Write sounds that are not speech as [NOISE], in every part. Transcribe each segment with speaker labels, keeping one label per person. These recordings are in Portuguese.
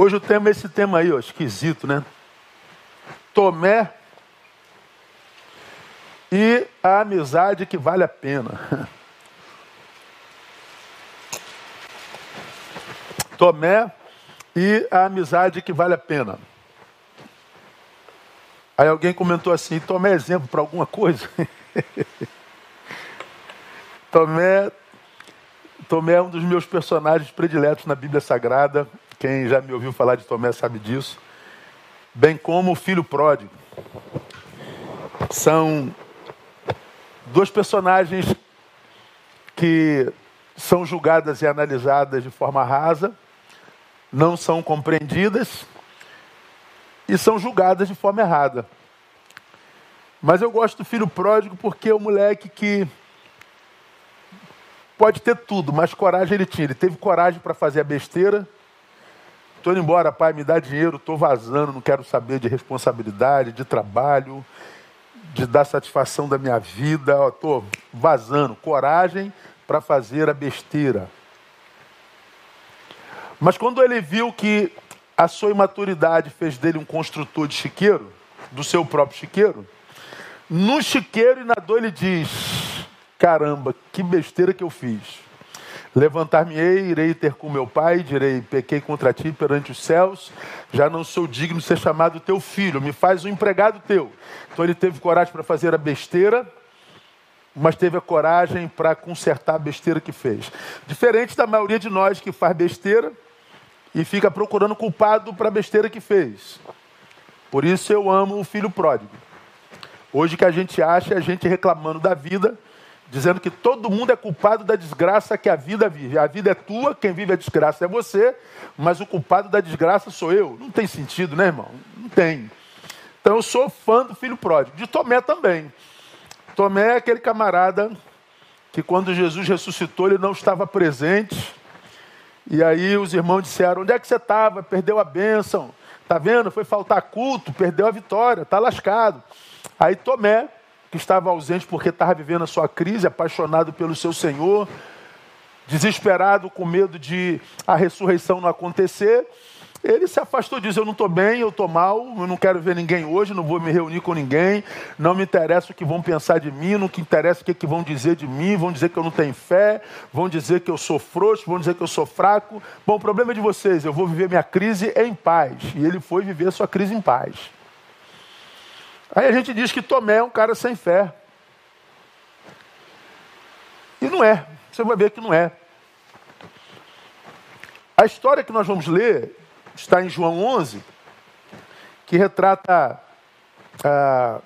Speaker 1: Hoje o tema é esse tema aí, ó, esquisito, né? Tomé e a amizade que vale a pena. [LAUGHS] Tomé e a amizade que vale a pena. Aí alguém comentou assim: Tomé é exemplo para alguma coisa? [LAUGHS] Tomé, Tomé é um dos meus personagens prediletos na Bíblia Sagrada. Quem já me ouviu falar de Tomé sabe disso. Bem como o filho pródigo. São dois personagens que são julgadas e analisadas de forma rasa, não são compreendidas e são julgadas de forma errada. Mas eu gosto do filho pródigo porque é o moleque que pode ter tudo, mas coragem ele tinha. Ele teve coragem para fazer a besteira Estou indo embora, pai, me dá dinheiro, estou vazando, não quero saber de responsabilidade, de trabalho, de dar satisfação da minha vida, estou vazando. Coragem para fazer a besteira. Mas quando ele viu que a sua imaturidade fez dele um construtor de chiqueiro, do seu próprio chiqueiro, no chiqueiro e na dor ele diz: Caramba, que besteira que eu fiz. Levantar-me-ei, irei ter com meu pai, direi: pequei contra ti perante os céus, já não sou digno de ser chamado teu filho, me faz um empregado teu. Então ele teve coragem para fazer a besteira, mas teve a coragem para consertar a besteira que fez. Diferente da maioria de nós que faz besteira e fica procurando culpado para a besteira que fez. Por isso eu amo o filho pródigo. Hoje que a gente acha é a gente reclamando da vida dizendo que todo mundo é culpado da desgraça que a vida vive. A vida é tua, quem vive a desgraça é você, mas o culpado da desgraça sou eu. Não tem sentido, né, irmão? Não tem. Então eu sou fã do filho pródigo. De Tomé também. Tomé é aquele camarada que quando Jesus ressuscitou, ele não estava presente. E aí os irmãos disseram: Onde é que você estava? Perdeu a bênção. Tá vendo? Foi faltar culto, perdeu a vitória, tá lascado. Aí Tomé que estava ausente porque estava vivendo a sua crise, apaixonado pelo seu Senhor, desesperado com medo de a ressurreição não acontecer, ele se afastou diz: Eu não estou bem, eu estou mal, eu não quero ver ninguém hoje, não vou me reunir com ninguém, não me interessa o que vão pensar de mim, não que interessa o que, que vão dizer de mim, vão dizer que eu não tenho fé, vão dizer que eu sou frouxo, vão dizer que eu sou fraco. Bom, o problema é de vocês, eu vou viver minha crise em paz. E ele foi viver a sua crise em paz. Aí a gente diz que Tomé é um cara sem fé. E não é. Você vai ver que não é. A história que nós vamos ler está em João 11, que retrata a,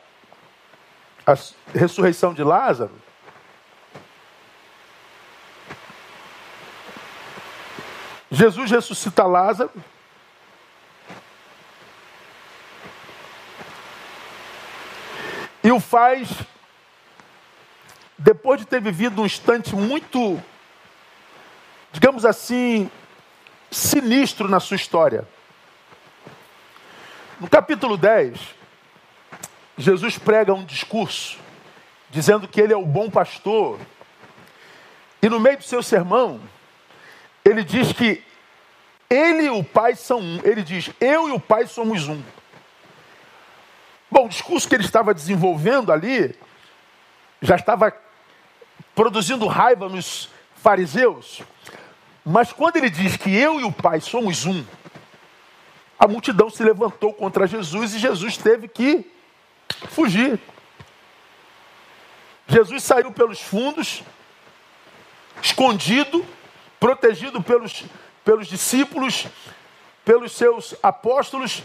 Speaker 1: a ressurreição de Lázaro. Jesus ressuscita Lázaro. E o faz depois de ter vivido um instante muito, digamos assim, sinistro na sua história. No capítulo 10, Jesus prega um discurso dizendo que ele é o bom pastor. E no meio do seu sermão, ele diz que ele e o Pai são um. Ele diz: Eu e o Pai somos um. Discurso que ele estava desenvolvendo ali já estava produzindo raiva nos fariseus, mas quando ele diz que eu e o Pai somos um, a multidão se levantou contra Jesus e Jesus teve que fugir. Jesus saiu pelos fundos, escondido, protegido pelos, pelos discípulos, pelos seus apóstolos,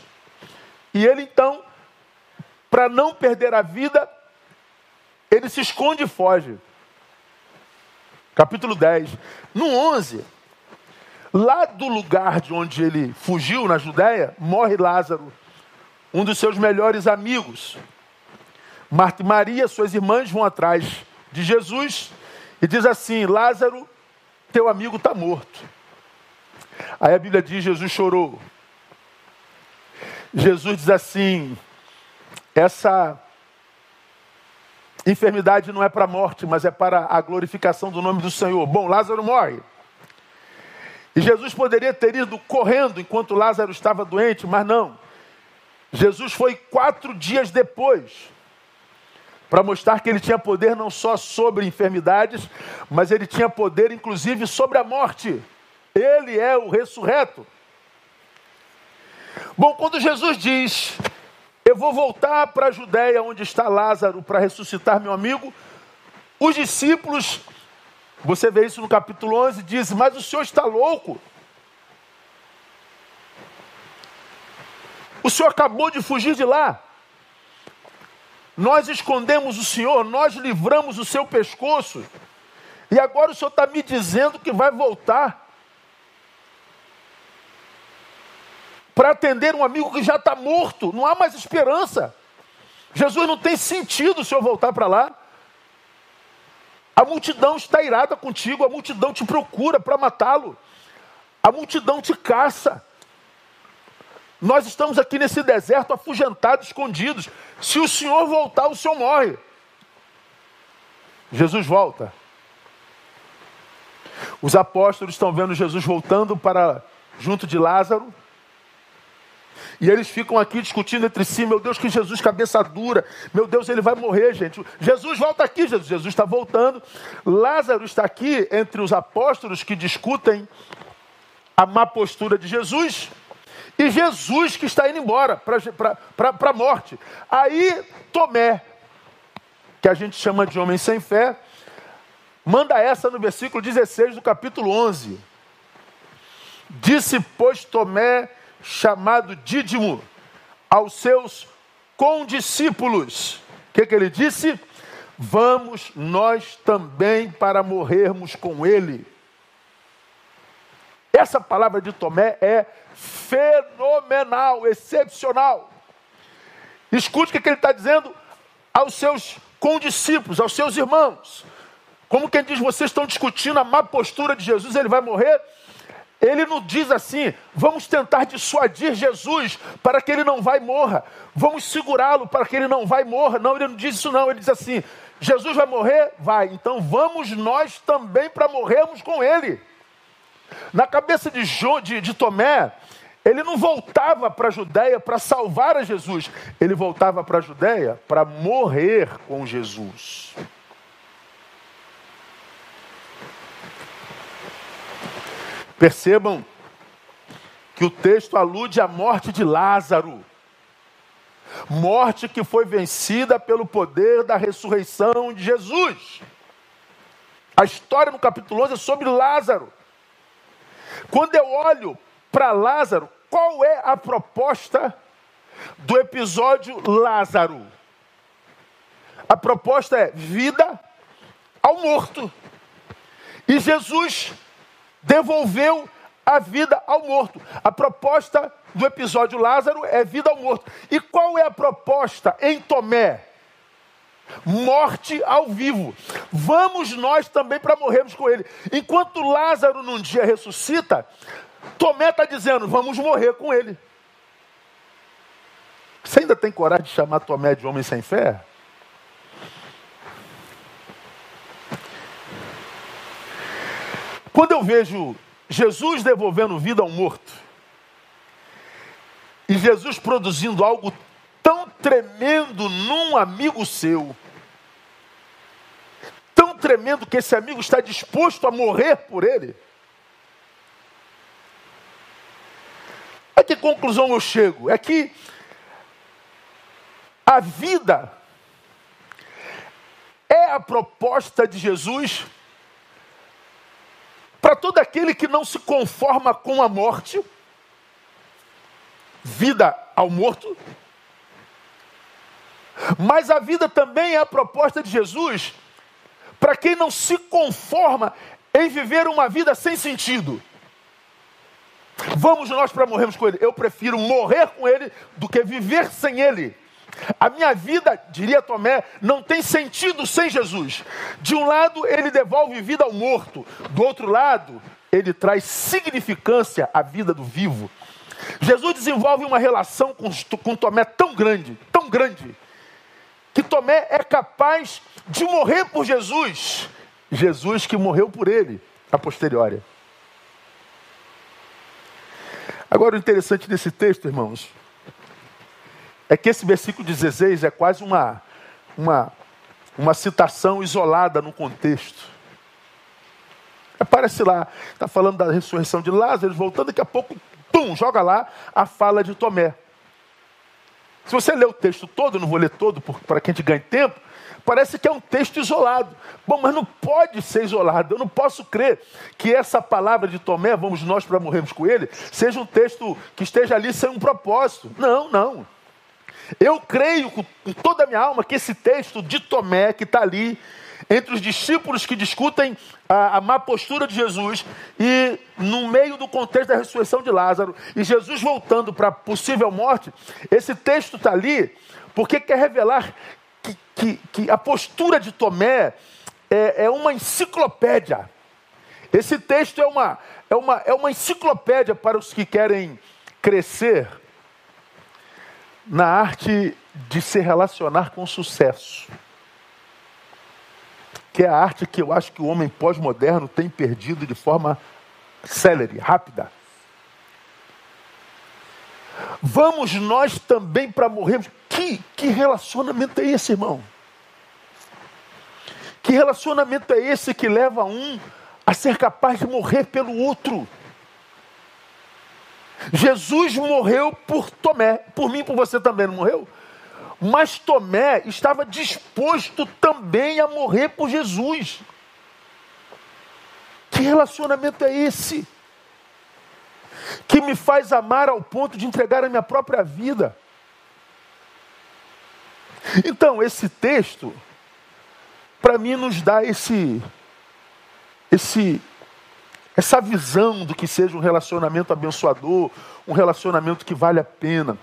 Speaker 1: e ele então para não perder a vida, ele se esconde e foge. Capítulo 10. No 11, lá do lugar de onde ele fugiu, na Judéia, morre Lázaro, um dos seus melhores amigos. Marta e Maria, suas irmãs, vão atrás de Jesus e diz assim: Lázaro, teu amigo está morto. Aí a Bíblia diz: Jesus chorou. Jesus diz assim: essa enfermidade não é para a morte, mas é para a glorificação do nome do Senhor. Bom, Lázaro morre. E Jesus poderia ter ido correndo enquanto Lázaro estava doente, mas não. Jesus foi quatro dias depois para mostrar que ele tinha poder não só sobre enfermidades, mas ele tinha poder inclusive sobre a morte. Ele é o ressurreto. Bom, quando Jesus diz: Eu vou voltar para a Judéia, onde está Lázaro, para ressuscitar meu amigo, os discípulos, você vê isso no capítulo 11, dizem: Mas o senhor está louco. O senhor acabou de fugir de lá. Nós escondemos o Senhor, nós livramos o seu pescoço. E agora o Senhor está me dizendo que vai voltar para atender um amigo que já está morto. Não há mais esperança. Jesus não tem sentido o Senhor voltar para lá. A multidão está irada contigo, a multidão te procura para matá-lo. A multidão te caça. Nós estamos aqui nesse deserto afugentados, escondidos. Se o Senhor voltar, o Senhor morre. Jesus volta. Os apóstolos estão vendo Jesus voltando para junto de Lázaro. E eles ficam aqui discutindo entre si, meu Deus, que Jesus cabeça dura, meu Deus, ele vai morrer, gente. Jesus volta aqui, Jesus, Jesus está voltando. Lázaro está aqui entre os apóstolos que discutem a má postura de Jesus. E Jesus que está indo embora para a morte. Aí Tomé, que a gente chama de homem sem fé, manda essa no versículo 16 do capítulo 11. Disse, pois, Tomé, chamado Dídimo, aos seus condiscípulos. O que, que ele disse? Vamos nós também para morrermos com ele. Essa palavra de Tomé é fenomenal, excepcional. Escute o que ele está dizendo aos seus condiscípulos, aos seus irmãos. Como quem diz, vocês estão discutindo a má postura de Jesus, ele vai morrer. Ele não diz assim, vamos tentar dissuadir Jesus para que ele não vai morra. Vamos segurá-lo para que ele não vai morra. Não, ele não diz isso não. Ele diz assim, Jesus vai morrer? Vai. Então vamos nós também para morrermos com ele. Na cabeça de, jo, de, de Tomé, ele não voltava para a Judéia para salvar a Jesus, ele voltava para a Judéia para morrer com Jesus. Percebam que o texto alude à morte de Lázaro. Morte que foi vencida pelo poder da ressurreição de Jesus. A história no capítulo 11 é sobre Lázaro. Quando eu olho para Lázaro, qual é a proposta do episódio Lázaro? A proposta é vida ao morto. E Jesus devolveu a vida ao morto. A proposta do episódio Lázaro é vida ao morto. E qual é a proposta em Tomé? morte ao vivo. Vamos nós também para morrermos com ele. Enquanto Lázaro num dia ressuscita, Tomé está dizendo: vamos morrer com ele. Você ainda tem coragem de chamar Tomé de homem sem fé? Quando eu vejo Jesus devolvendo vida ao morto, e Jesus produzindo algo tão tremendo num amigo seu, tão tremendo que esse amigo está disposto a morrer por ele. A que conclusão eu chego? É que a vida é a proposta de Jesus para todo aquele que não se conforma com a morte, vida ao morto, mas a vida também é a proposta de Jesus para quem não se conforma em viver uma vida sem sentido. Vamos nós para morrermos com Ele. Eu prefiro morrer com Ele do que viver sem Ele. A minha vida, diria Tomé, não tem sentido sem Jesus. De um lado, ele devolve vida ao morto, do outro lado, ele traz significância à vida do vivo. Jesus desenvolve uma relação com, com Tomé tão grande, tão grande, que Tomé é capaz de morrer por Jesus. Jesus que morreu por ele, a posteriori. Agora, o interessante desse texto, irmãos, é que esse versículo 16 é quase uma, uma, uma citação isolada no contexto. Aparece lá, está falando da ressurreição de Lázaro, voltando, daqui a pouco, pum, joga lá a fala de Tomé. Se você ler o texto todo, não vou ler todo para que a gente ganhe tempo, parece que é um texto isolado. Bom, mas não pode ser isolado. Eu não posso crer que essa palavra de Tomé, vamos nós para morrermos com ele, seja um texto que esteja ali sem um propósito. Não, não. Eu creio com toda a minha alma que esse texto de Tomé, que está ali, entre os discípulos que discutem a, a, má postura de Jesus e no meio do contexto da ressurreição de Lázaro e Jesus voltando para a possível morte, esse texto está ali porque quer revelar que, que, que a postura de Tomé é, é, uma enciclopédia. Esse texto é uma, é, uma, é uma enciclopédia para os que querem crescer na arte de se relacionar com sucesso. Que é a arte que eu acho que o homem pós-moderno tem perdido de forma célere, rápida. Vamos nós também para morrermos. Que, que relacionamento é esse, irmão? Que relacionamento é esse que leva um a ser capaz de morrer pelo outro? Jesus morreu por Tomé, por mim, por você também não morreu? Mas Tomé estava disposto também a morrer por Jesus. Que relacionamento é esse? Que me faz amar ao ponto de entregar a minha própria vida. Então, esse texto, para mim, nos dá esse, esse, essa visão do que seja um relacionamento abençoador, um relacionamento que vale a pena.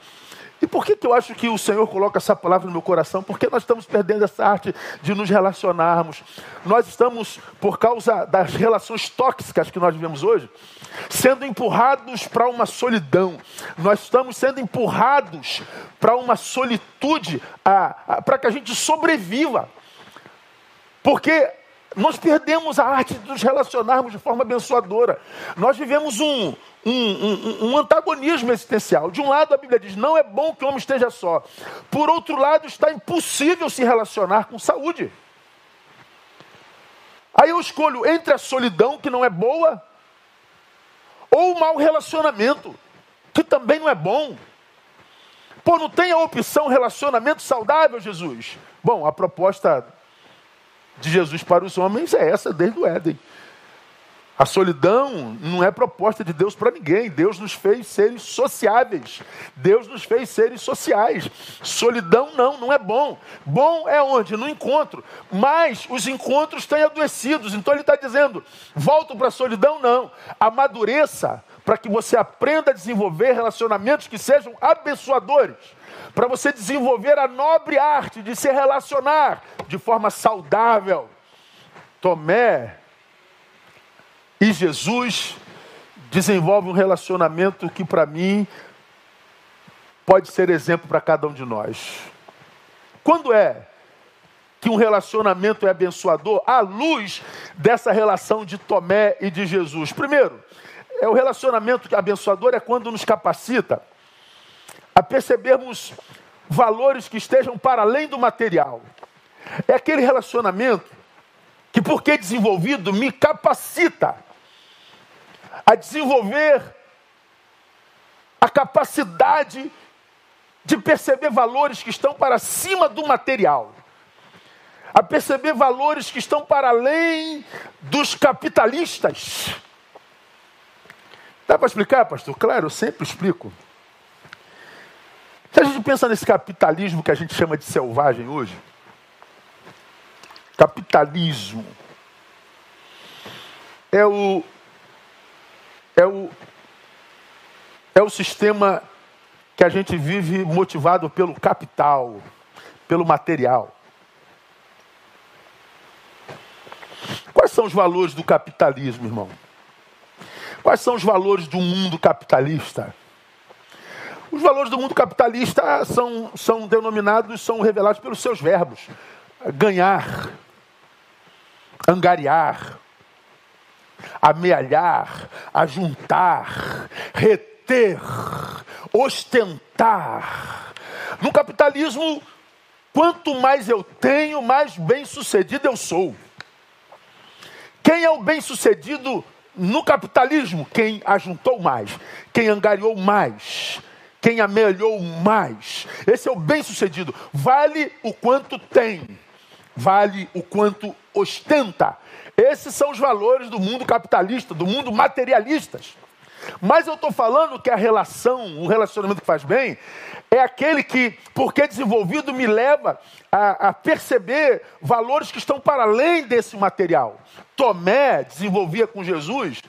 Speaker 1: E por que, que eu acho que o Senhor coloca essa palavra no meu coração? Porque nós estamos perdendo essa arte de nos relacionarmos. Nós estamos, por causa das relações tóxicas que nós vivemos hoje, sendo empurrados para uma solidão. Nós estamos sendo empurrados para uma solitude, para que a gente sobreviva. Porque nós perdemos a arte de nos relacionarmos de forma abençoadora. Nós vivemos um, um, um, um, antagonismo existencial. De um lado, a Bíblia diz: não é bom que o homem esteja só. Por outro lado, está impossível se relacionar com saúde. Aí eu escolho entre a solidão, que não é boa, ou o mau relacionamento, que também não é bom. Pô, não tem a opção relacionamento saudável, Jesus? Bom, a proposta de Jesus para os homens é essa desde o Éden. A solidão não é proposta de Deus para ninguém. Deus nos fez seres sociáveis. Deus nos fez seres sociais. Solidão não, não é bom. Bom é onde? No encontro. Mas os encontros têm adoecidos. Então ele está dizendo: volto para a solidão? Não. Amadureça para que você aprenda a desenvolver relacionamentos que sejam abençoadores. Para você desenvolver a nobre arte de se relacionar de forma saudável. Tomé e Jesus desenvolve um relacionamento que, para mim, pode ser exemplo para cada um de nós. Quando é que um relacionamento é abençoador? À luz dessa relação de Tomé e de Jesus. Primeiro, é o relacionamento abençoador é quando nos capacita a percebermos valores que estejam para além do material. É aquele relacionamento que, porque desenvolvido, me capacita a desenvolver a capacidade de perceber valores que estão para cima do material, a perceber valores que estão para além dos capitalistas. Dá para explicar, pastor? Claro, eu sempre explico. Se a gente pensa nesse capitalismo que a gente chama de selvagem hoje, capitalismo é o é o é o sistema que a gente vive motivado pelo capital, pelo material. Quais são os valores do capitalismo, irmão? Quais são os valores do mundo capitalista? Os valores do mundo capitalista são, são denominados, são revelados pelos seus verbos: ganhar, angariar, amealhar, ajuntar, reter ter, ostentar. No capitalismo, quanto mais eu tenho, mais bem-sucedido eu sou. Quem é o bem-sucedido no capitalismo? Quem ajuntou mais, quem angariou mais, quem amelhou mais. Esse é o bem-sucedido. Vale o quanto tem, vale o quanto ostenta. Esses são os valores do mundo capitalista, do mundo materialistas. Mas eu estou falando que a relação, o relacionamento que faz bem, é aquele que, porque desenvolvido, me leva a, a, perceber valores que estão para além desse material. Tomé desenvolvia com Jesus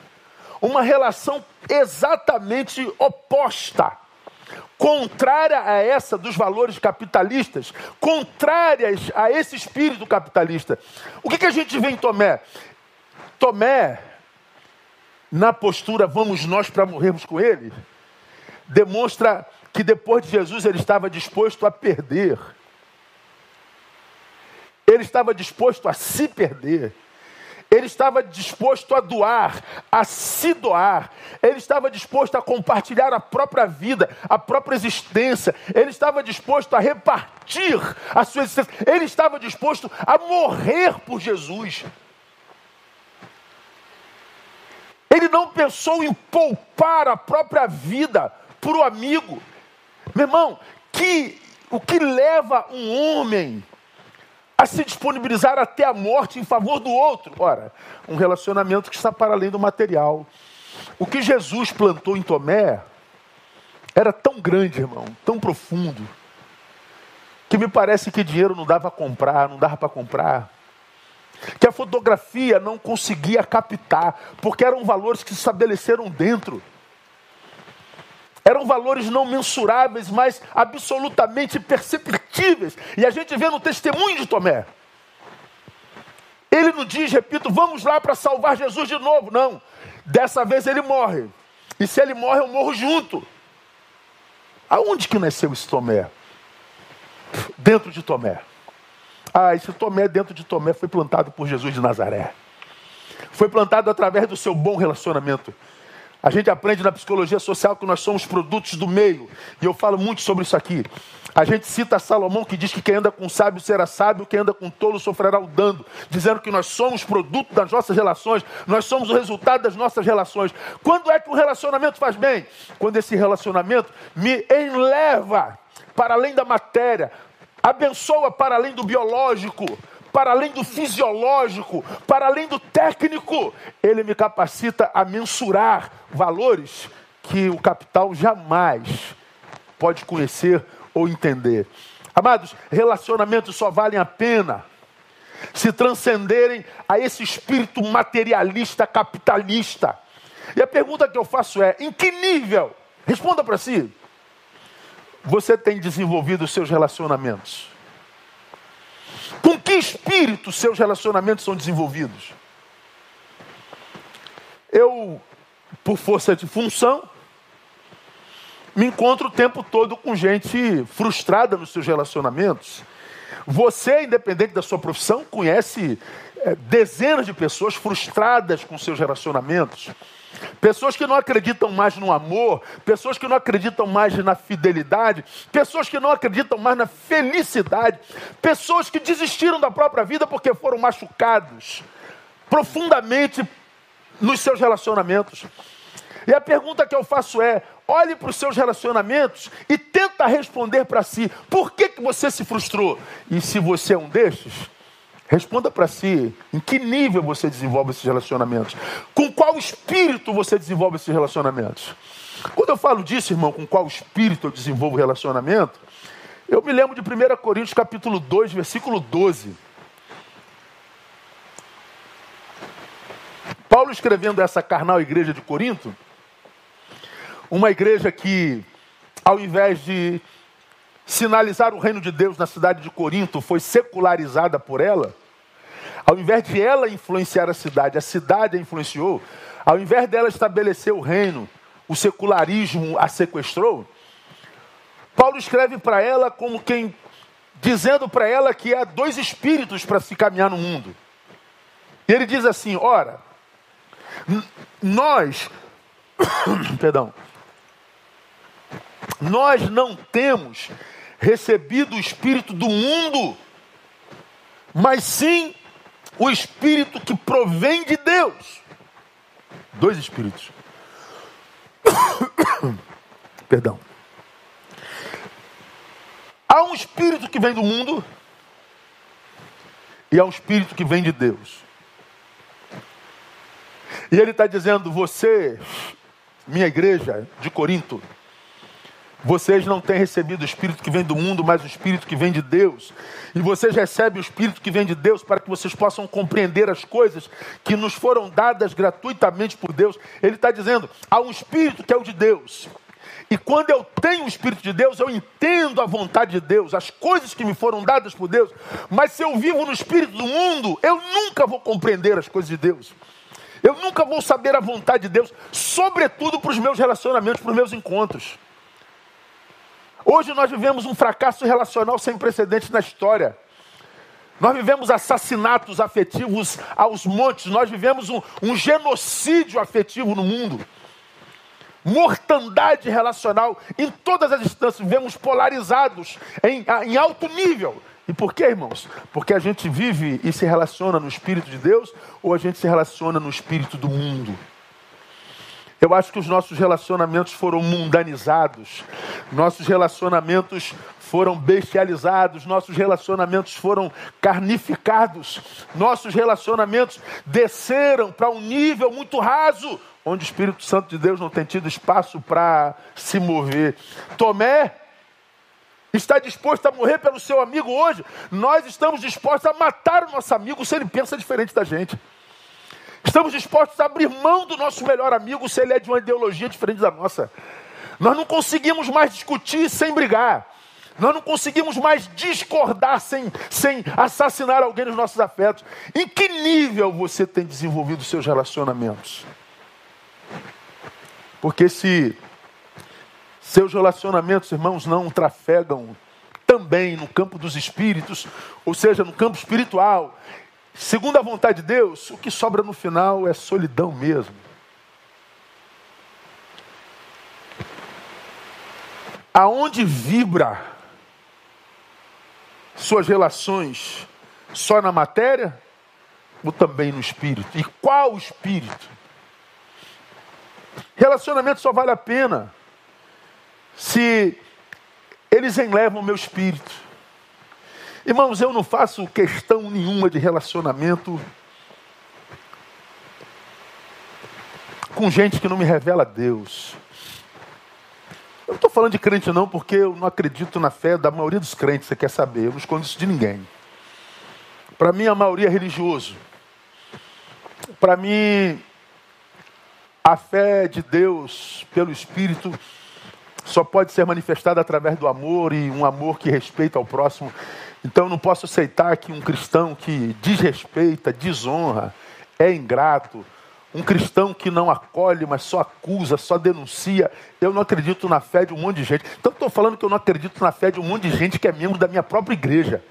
Speaker 1: uma relação exatamente oposta, contrária a essa dos valores capitalistas, contrárias a esse espírito capitalista. O que, que a gente vê em Tomé? Tomé na postura vamos nós para morrermos com ele, demonstra que depois de Jesus ele estava disposto a perder. Ele estava disposto a se perder. Ele estava disposto a doar, a se doar. Ele estava disposto a compartilhar a própria vida, a própria existência. Ele estava disposto a repartir a sua existência. Ele estava disposto a morrer por Jesus. Ele não pensou em poupar a própria vida para o amigo. Meu irmão, que, o que leva um homem a se disponibilizar até a morte em favor do outro? Ora, um relacionamento que está para além do material. O que Jesus plantou em Tomé era tão grande, irmão, tão profundo, que me parece que dinheiro não dava para comprar, não dava para comprar que a fotografia não conseguia captar, porque eram valores que se estabeleceram dentro. Eram valores não mensuráveis, mas absolutamente perceptíveis. E a gente vê no testemunho de Tomé. Ele não diz, repito, vamos lá para salvar Jesus de novo. Não. Dessa vez ele morre. E se ele morre, eu morro junto. Aonde que nasceu esse Tomé? Dentro de Tomé. Ah, esse Tomé dentro de Tomé foi plantado por Jesus de Nazaré. Foi plantado através do seu bom relacionamento. A gente aprende na psicologia social que nós somos produtos do meio. E eu falo muito sobre isso aqui. A gente cita Salomão que diz que quem anda com sábio será sábio, quem anda com tolo sofrerá o dano, dizendo que nós somos produto das nossas relações, nós somos o resultado das nossas relações. Quando é que um relacionamento faz bem? Quando esse relacionamento me enleva para além da matéria, abençoa para além do biológico, para além do fisiológico, para além do técnico. Ele me capacita a mensurar valores que o capital jamais pode conhecer ou entender. Amados, relacionamentos só valem a pena se transcenderem a esse espírito materialista, capitalista. E a pergunta que eu faço é: em que nível? Responda para si você tem desenvolvido os seus relacionamentos? Com que espírito seus relacionamentos são desenvolvidos? Eu, por força de função, me encontro o tempo todo com gente frustrada nos seus relacionamentos. Você, independente da sua profissão, conhece é, dezenas de pessoas frustradas com seus relacionamentos. Pessoas que não acreditam mais no amor, pessoas que não acreditam mais na fidelidade, pessoas que não acreditam mais na felicidade, pessoas que desistiram da própria vida porque foram machucados profundamente nos seus relacionamentos. E a pergunta que eu faço é: olhe para os seus relacionamentos e tenta responder para si, por que, que você se frustrou? E se você é um desses, Responda para si em que nível você desenvolve esses relacionamentos. Com qual espírito você desenvolve esses relacionamentos. Quando eu falo disso, irmão, com qual espírito eu desenvolvo relacionamento, eu me lembro de 1 Coríntios capítulo 2, versículo 12. Paulo escrevendo essa carnal igreja de Corinto, uma igreja que, ao invés de sinalizar o reino de Deus na cidade de Corinto foi secularizada por ela, ao invés de ela influenciar a cidade, a cidade a influenciou, ao invés dela estabelecer o reino, o secularismo a sequestrou, Paulo escreve para ela como quem dizendo para ela que há dois espíritos para se caminhar no mundo. E ele diz assim: ora, nós, [COUGHS] perdão, nós não temos recebido o Espírito do mundo, mas sim o Espírito que provém de Deus. Dois Espíritos. [COUGHS] Perdão. Há um Espírito que vem do mundo e há um Espírito que vem de Deus. E ele está dizendo: você, minha igreja de Corinto, vocês não têm recebido o Espírito que vem do mundo, mas o Espírito que vem de Deus. E vocês recebem o Espírito que vem de Deus para que vocês possam compreender as coisas que nos foram dadas gratuitamente por Deus. Ele está dizendo: há um Espírito que é o de Deus. E quando eu tenho o Espírito de Deus, eu entendo a vontade de Deus, as coisas que me foram dadas por Deus. Mas se eu vivo no Espírito do mundo, eu nunca vou compreender as coisas de Deus. Eu nunca vou saber a vontade de Deus, sobretudo para os meus relacionamentos, para os meus encontros. Hoje nós vivemos um fracasso relacional sem precedentes na história. Nós vivemos assassinatos afetivos aos montes, nós vivemos um, um genocídio afetivo no mundo. Mortandade relacional em todas as instâncias, vivemos polarizados em, em alto nível. E por quê, irmãos? Porque a gente vive e se relaciona no Espírito de Deus ou a gente se relaciona no Espírito do mundo? Eu acho que os nossos relacionamentos foram mundanizados, nossos relacionamentos foram bestializados, nossos relacionamentos foram carnificados, nossos relacionamentos desceram para um nível muito raso, onde o Espírito Santo de Deus não tem tido espaço para se mover. Tomé está disposto a morrer pelo seu amigo hoje, nós estamos dispostos a matar o nosso amigo se ele pensa diferente da gente. Estamos dispostos a abrir mão do nosso melhor amigo se ele é de uma ideologia diferente da nossa. Nós não conseguimos mais discutir sem brigar. Nós não conseguimos mais discordar sem, sem assassinar alguém nos nossos afetos. Em que nível você tem desenvolvido seus relacionamentos? Porque se seus relacionamentos, irmãos, não trafegam também no campo dos espíritos, ou seja, no campo espiritual, segundo a vontade de Deus, o que sobra no final é solidão mesmo. Aonde vibra suas relações só na matéria ou também no espírito? E qual espírito? Relacionamento só vale a pena se eles enlevam o meu espírito. Irmãos, eu não faço questão nenhuma de relacionamento com gente que não me revela Deus. Eu não estou falando de crente não, porque eu não acredito na fé da maioria dos crentes, você quer saber, eu não escondo isso de ninguém. Para mim, a maioria é religioso. Para mim, a fé de Deus pelo Espírito só pode ser manifestada através do amor e um amor que respeita ao próximo. Então não posso aceitar que um cristão que desrespeita, desonra, é ingrato, um cristão que não acolhe, mas só acusa, só denuncia. Eu não acredito na fé de um monte de gente. Então estou falando que eu não acredito na fé de um monte de gente que é membro da minha própria igreja.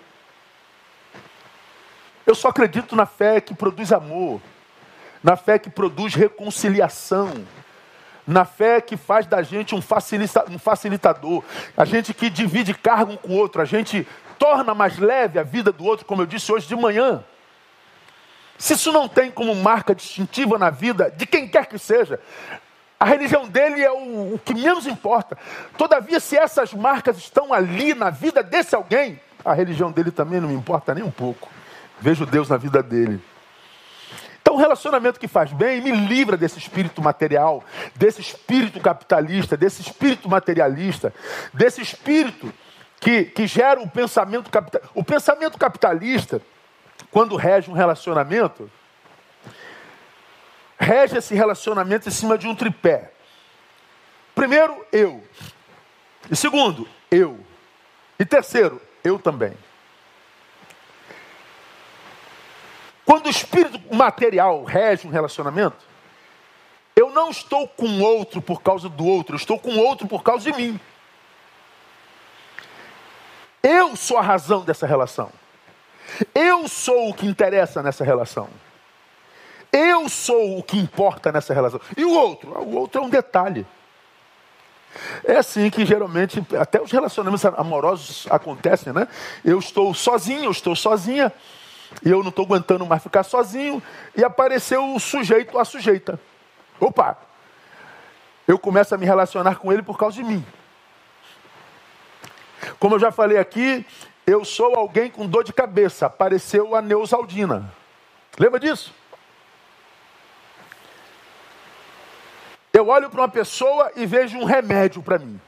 Speaker 1: Eu só acredito na fé que produz amor, na fé que produz reconciliação, na fé que faz da gente um, facilita, um facilitador, a gente que divide cargo um com o outro, a gente torna mais leve a vida do outro, como eu disse hoje de manhã. Se isso não tem como marca distintiva na vida de quem quer que seja, a religião dele é o, o, que menos importa. Todavia, se essas marcas estão ali na vida desse alguém, a religião dele também não me importa nem um pouco. Vejo Deus na vida dele. Então, um relacionamento que faz bem me livra desse espírito material, desse espírito capitalista, desse espírito materialista, desse espírito que, que gera o pensamento capitalista. O pensamento capitalista, quando rege um relacionamento, rege esse relacionamento em cima de um tripé. Primeiro, eu. E segundo, eu. E terceiro, eu também. Quando o espírito material rege um relacionamento, eu não estou com outro por causa do outro, eu estou com outro por causa de mim. Eu sou a razão dessa relação. Eu sou o que interessa nessa relação. Eu sou o que importa nessa relação. E o outro? O outro é um detalhe. É assim que geralmente, até os relacionamentos amorosos acontecem, né? Eu estou sozinho, eu estou sozinha, e eu não estou aguentando mais ficar sozinho, e apareceu o sujeito, a sujeita. Opa! Eu começo a me relacionar com ele por causa de mim. Como eu já falei aqui, eu sou alguém com dor de cabeça. Apareceu a Neusaldina. Lembra disso? Eu olho para uma pessoa e vejo um remédio para mim.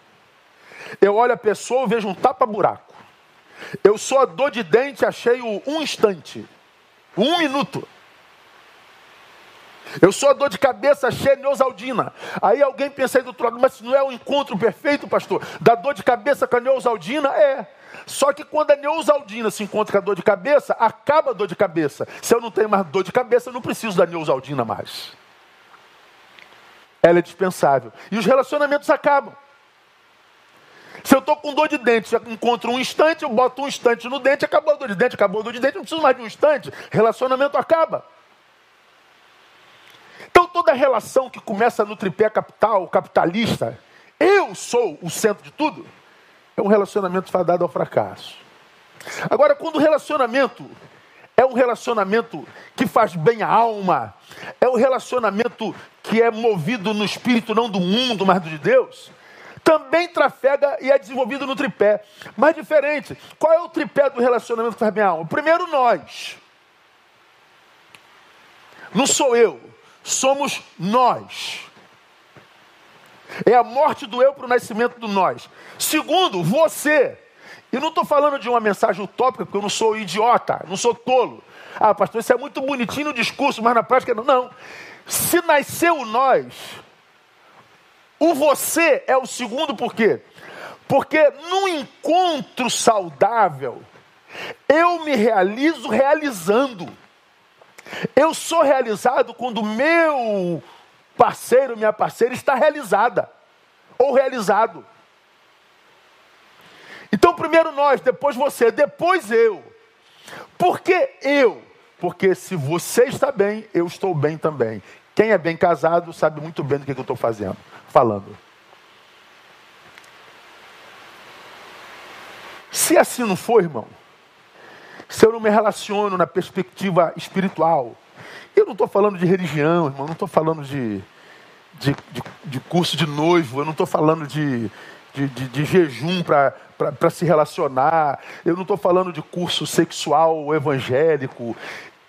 Speaker 1: Eu olho a pessoa e vejo um tapa-buraco. Eu sou a dor de dente, achei o um instante, um minuto. Eu sou a dor de cabeça cheia neusaldina. Aí alguém pensa aí do outro lado, mas não é o encontro perfeito, pastor? Da dor de cabeça com a neusaldina? É. Só que quando a neusaldina se encontra com a dor de cabeça, acaba a dor de cabeça. Se eu não tenho mais dor de cabeça, eu não preciso da neusaldina mais. Ela é dispensável. E os relacionamentos acabam. Se eu estou com dor de dente, eu encontro um instante, eu boto um instante no dente, acabou a dor de dente, acabou a dor de dente, não preciso mais de um instante, relacionamento acaba. Então toda relação que começa no tripé capital, capitalista, eu sou o centro de tudo, é um relacionamento fadado ao fracasso. Agora, quando o relacionamento é um relacionamento que faz bem à alma, é um relacionamento que é movido no espírito não do mundo, mas do de Deus, também trafega e é desenvolvido no tripé. Mas diferente. Qual é o tripé do relacionamento que faz bem à alma? Primeiro, nós. Não sou eu, somos nós. É a morte do eu para o nascimento do nós. Segundo, você. E não estou falando de uma mensagem utópica, porque eu não sou idiota, não sou tolo. Ah, pastor, isso é muito bonitinho no discurso, mas na prática não. Não. Se nasceu nós, o você é o segundo por quê? Porque num encontro saudável, eu me realizo realizando. Eu sou realizado quando meu parceiro, minha parceira está realizada ou realizado. Então, primeiro nós, depois você, depois eu. Por que eu? Porque se você está bem, eu estou bem também. Quem é bem casado sabe muito bem do que eu estou fazendo, falando. Se assim não for, irmão, se eu não me relaciono na perspectiva espiritual, eu não estou falando de religião, irmão, não estou falando de, de, de, de, curso de noivo, eu não estou falando de, de, de, de jejum para se relacionar, eu não estou falando de curso sexual evangélico,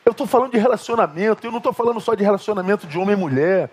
Speaker 1: eu estou falando de relacionamento, eu não estou falando só de relacionamento de homem e mulher.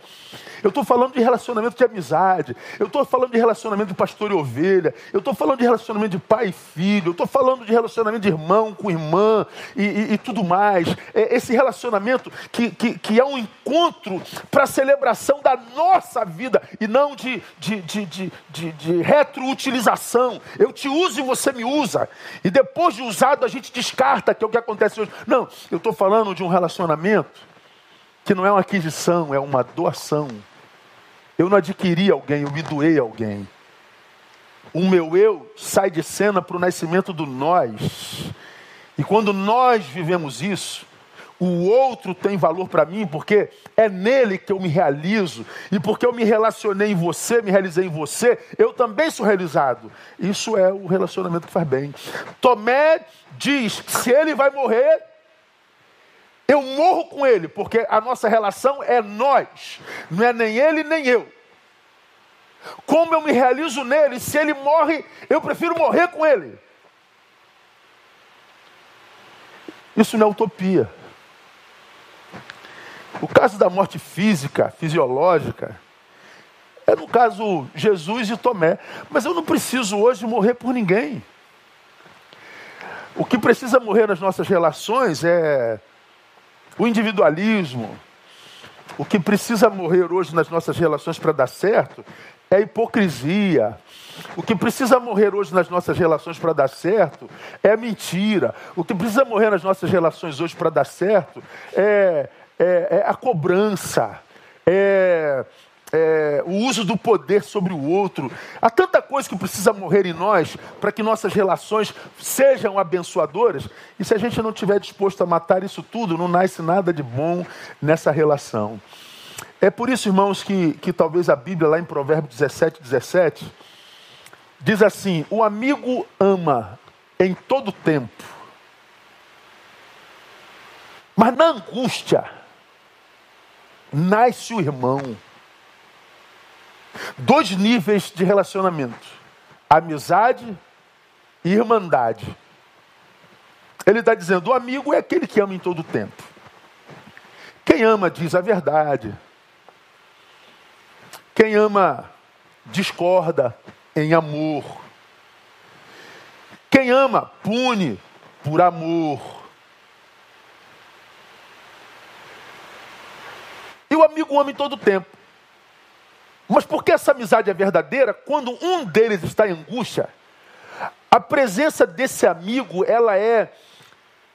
Speaker 1: Eu estou falando de relacionamento de amizade. Eu estou falando de relacionamento de pastor e ovelha. Eu estou falando de relacionamento de pai e filho. Eu estou falando de relacionamento de irmão com irmã e, e, e tudo mais. É esse relacionamento que, que, que é um encontro para a celebração da nossa vida e não de, de, de, de, de, de retroutilização. Eu te uso e você me usa. E depois de usado a gente descarta, que é o que acontece hoje. Não, eu estou falando falando de um relacionamento que não é uma aquisição, é uma doação. Eu não adquiri alguém, eu me doei alguém. O meu eu sai de cena para o nascimento do nós. E quando nós vivemos isso, o outro tem valor para mim, porque é nele que eu me realizo, e porque eu me relacionei em você, me realizei em você, eu também sou realizado. Isso é o relacionamento que faz bem. Tomé diz: se ele vai morrer, eu morro com ele, porque a nossa relação é nós, não é nem ele nem eu. Como eu me realizo nele, se ele morre, eu prefiro morrer com ele. Isso não é utopia. O caso da morte física, fisiológica, é no caso Jesus e Tomé. Mas eu não preciso hoje morrer por ninguém. O que precisa morrer nas nossas relações é o individualismo, o que precisa morrer hoje nas nossas relações para dar certo é a hipocrisia. O que precisa morrer hoje nas nossas relações para dar certo é mentira. O que precisa morrer nas nossas relações hoje para dar certo é, é, é a cobrança, é é, o uso do poder sobre o outro. Há tanta coisa que precisa morrer em nós para que nossas relações sejam abençoadoras. E se a gente não estiver disposto a matar isso tudo, não nasce nada de bom nessa relação. É por isso, irmãos, que, que talvez a Bíblia, lá em Provérbios 17, 17, diz assim: O amigo ama em todo tempo, mas na angústia nasce o irmão. Dois níveis de relacionamento: amizade e irmandade. Ele está dizendo: o amigo é aquele que ama em todo tempo. Quem ama diz a verdade. Quem ama discorda em amor. Quem ama pune por amor. E o amigo ama em todo tempo. Mas porque essa amizade é verdadeira, quando um deles está em angústia, a presença desse amigo, ela é,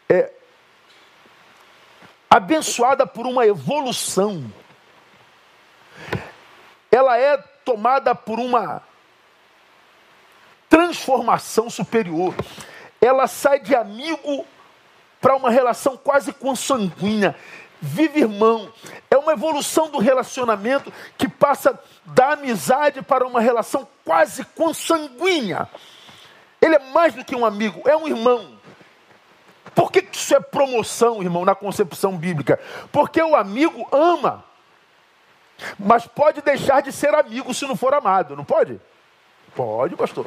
Speaker 1: é abençoada por uma evolução. Ela é tomada por uma transformação superior. Ela sai de amigo para uma relação quase consanguínea. Vive irmão. É uma evolução do relacionamento que passa da amizade para uma relação quase consanguínea. Ele é mais do que um amigo, é um irmão. Por que isso é promoção, irmão, na concepção bíblica? Porque o amigo ama, mas pode deixar de ser amigo se não for amado, não pode? Pode, pastor.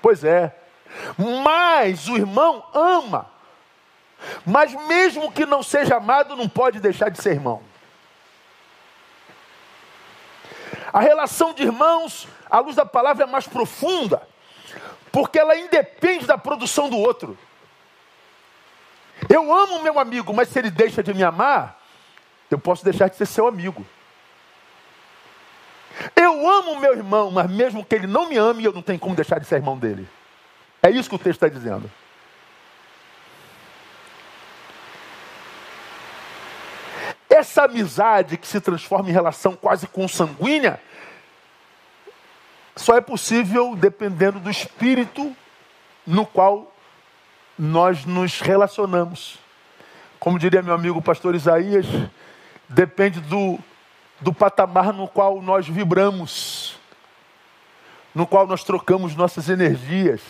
Speaker 1: Pois é. Mas o irmão ama. Mas mesmo que não seja amado, não pode deixar de ser irmão. A relação de irmãos, à luz da palavra, é mais profunda porque ela independe da produção do outro. Eu amo meu amigo, mas se ele deixa de me amar, eu posso deixar de ser seu amigo. Eu amo meu irmão, mas mesmo que ele não me ame, eu não tenho como deixar de ser irmão dele. É isso que o texto está dizendo. Essa amizade que se transforma em relação quase consanguínea só é possível dependendo do espírito no qual nós nos relacionamos. Como diria meu amigo pastor Isaías, depende do, do patamar no qual nós vibramos, no qual nós trocamos nossas energias,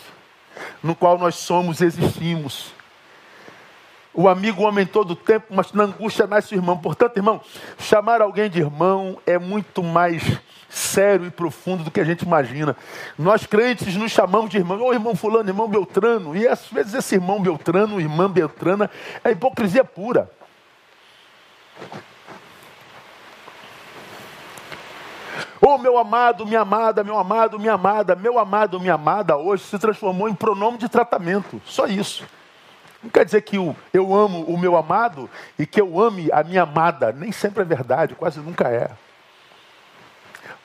Speaker 1: no qual nós somos e existimos. O amigo ama em todo tempo, mas na angústia nasce o irmão. Portanto, irmão, chamar alguém de irmão é muito mais sério e profundo do que a gente imagina. Nós crentes nos chamamos de irmão, ô oh, irmão fulano, irmão Beltrano, e às vezes esse irmão Beltrano, irmã Beltrana, é hipocrisia pura. Ô oh, meu amado, minha amada, meu amado, minha amada, meu amado, minha amada, hoje se transformou em pronome de tratamento. Só isso. Não quer dizer que eu, eu amo o meu amado e que eu ame a minha amada. Nem sempre é verdade, quase nunca é.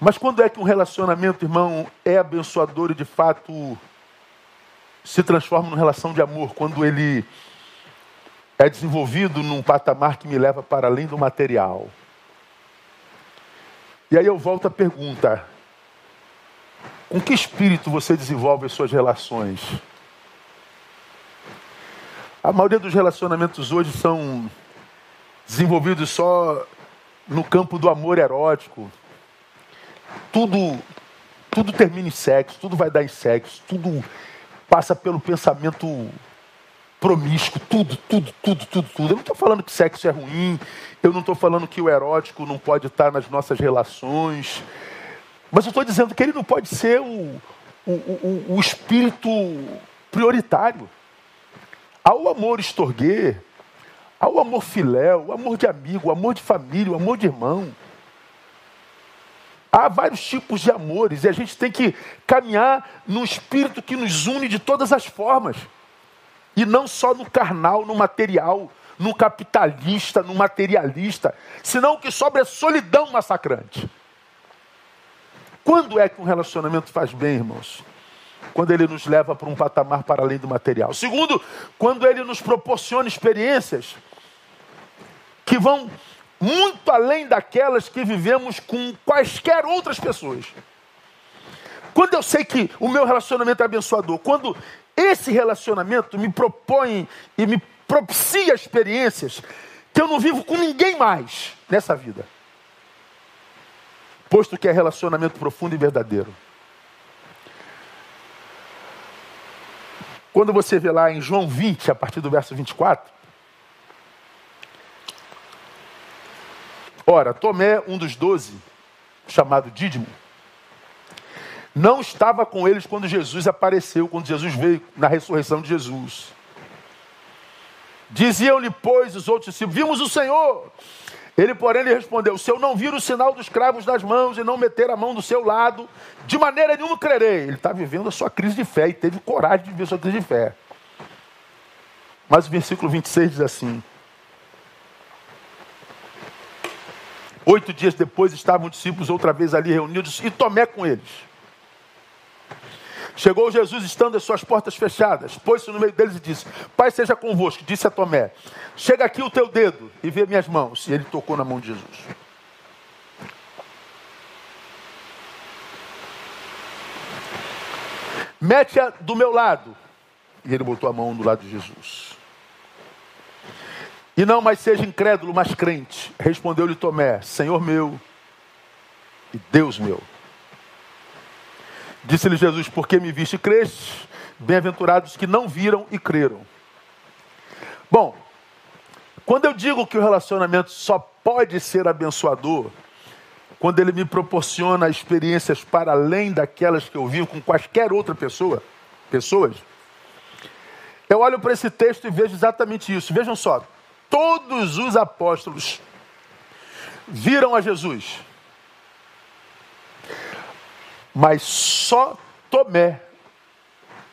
Speaker 1: Mas quando é que um relacionamento, irmão, é abençoador e de fato se transforma numa relação de amor? Quando ele é desenvolvido num patamar que me leva para além do material. E aí eu volto à pergunta: com que espírito você desenvolve as suas relações? A maioria dos relacionamentos hoje são desenvolvidos só no campo do amor erótico, tudo, tudo termina em sexo, tudo vai dar em sexo, tudo passa pelo pensamento promíscuo, tudo, tudo, tudo, tudo, tudo. Eu não estou falando que sexo é ruim, eu não estou falando que o erótico não pode estar nas nossas relações, mas eu estou dizendo que ele não pode ser o, o, o, o espírito prioritário. Há o amor estorguê, há o amor filéu, amor de amigo, amor de família, amor de irmão. Há vários tipos de amores e a gente tem que caminhar no espírito que nos une de todas as formas. E não só no carnal, no material, no capitalista, no materialista. Senão o que sobra é solidão massacrante. Quando é que um relacionamento faz bem, irmãos? Quando ele nos leva para um patamar para além do material. Segundo, quando ele nos proporciona experiências que vão muito além daquelas que vivemos com quaisquer outras pessoas. Quando eu sei que o meu relacionamento é abençoador, quando esse relacionamento me propõe e me propicia experiências que eu não vivo com ninguém mais nessa vida. posto que é relacionamento profundo e verdadeiro. Quando você vê lá em João 20, a partir do verso 24, ora, Tomé, um dos doze, chamado Dídimo, não estava com eles quando Jesus apareceu, quando Jesus veio na ressurreição de Jesus. Diziam-lhe, pois, os outros discípulos: Vimos o Senhor. Ele, porém, lhe respondeu: Se eu não vir o sinal dos cravos nas mãos e não meter a mão do seu lado, de maneira nenhuma crerei. Ele está vivendo a sua crise de fé e teve coragem de viver a sua crise de fé. Mas o versículo 26 diz assim: Oito dias depois estavam os discípulos outra vez ali reunidos e Tomé com eles. Chegou Jesus estando as suas portas fechadas, pôs-se no meio deles e disse: Pai seja convosco. Disse a Tomé: Chega aqui o teu dedo e vê minhas mãos. E ele tocou na mão de Jesus. Mete-a do meu lado. E ele botou a mão do lado de Jesus. E não mais seja incrédulo, mas crente. Respondeu-lhe Tomé: Senhor meu e Deus meu. Disse-lhe Jesus: Porque me viste e creste? Bem-aventurados que não viram e creram. Bom, quando eu digo que o relacionamento só pode ser abençoador, quando ele me proporciona experiências para além daquelas que eu vivo com quaisquer outra pessoa, pessoas, eu olho para esse texto e vejo exatamente isso. Vejam só, todos os apóstolos viram a Jesus mas só Tomé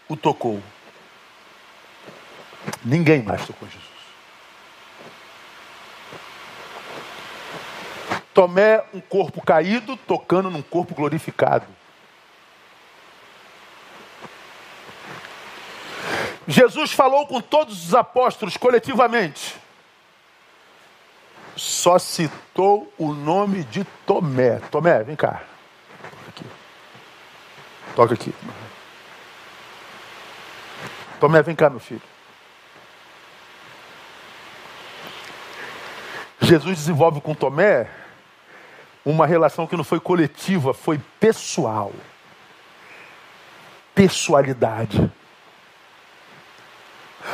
Speaker 1: o tocou. Ninguém mais tocou Jesus. Tomé, um corpo caído, tocando num corpo glorificado. Jesus falou com todos os apóstolos coletivamente. Só citou o nome de Tomé. Tomé, vem cá. Toca aqui. Tomé, vem cá, meu filho. Jesus desenvolve com Tomé uma relação que não foi coletiva, foi pessoal. Pessoalidade.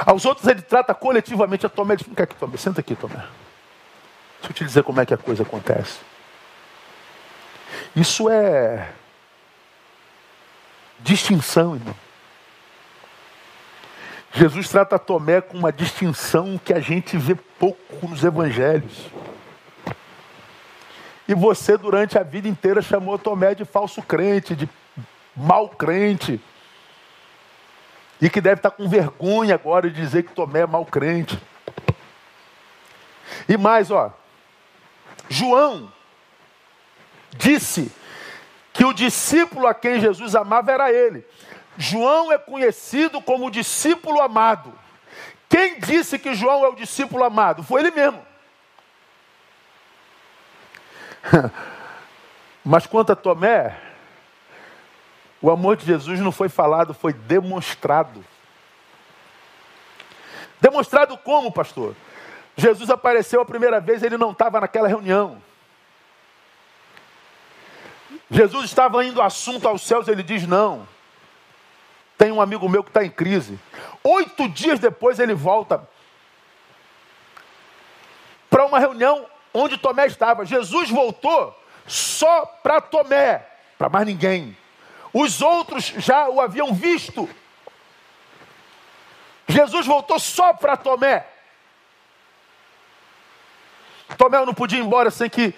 Speaker 1: Aos outros ele trata coletivamente. A Tomé diz: aqui, Tomé, senta aqui, Tomé. Deixa eu te dizer como é que a coisa acontece. Isso é distinção, irmão. Jesus trata Tomé com uma distinção que a gente vê pouco nos evangelhos. E você, durante a vida inteira, chamou Tomé de falso crente, de mal crente. E que deve estar com vergonha agora de dizer que Tomé é mal crente. E mais, ó. João disse que o discípulo a quem Jesus amava era ele. João é conhecido como o discípulo amado. Quem disse que João é o discípulo amado? Foi ele mesmo. [LAUGHS] Mas quanto a Tomé, o amor de Jesus não foi falado, foi demonstrado. Demonstrado como, pastor? Jesus apareceu a primeira vez, ele não estava naquela reunião. Jesus estava indo assunto aos céus, ele diz: Não. Tem um amigo meu que está em crise. Oito dias depois ele volta para uma reunião onde Tomé estava. Jesus voltou só para Tomé, para mais ninguém. Os outros já o haviam visto. Jesus voltou só para Tomé. Tomé não podia ir embora sem que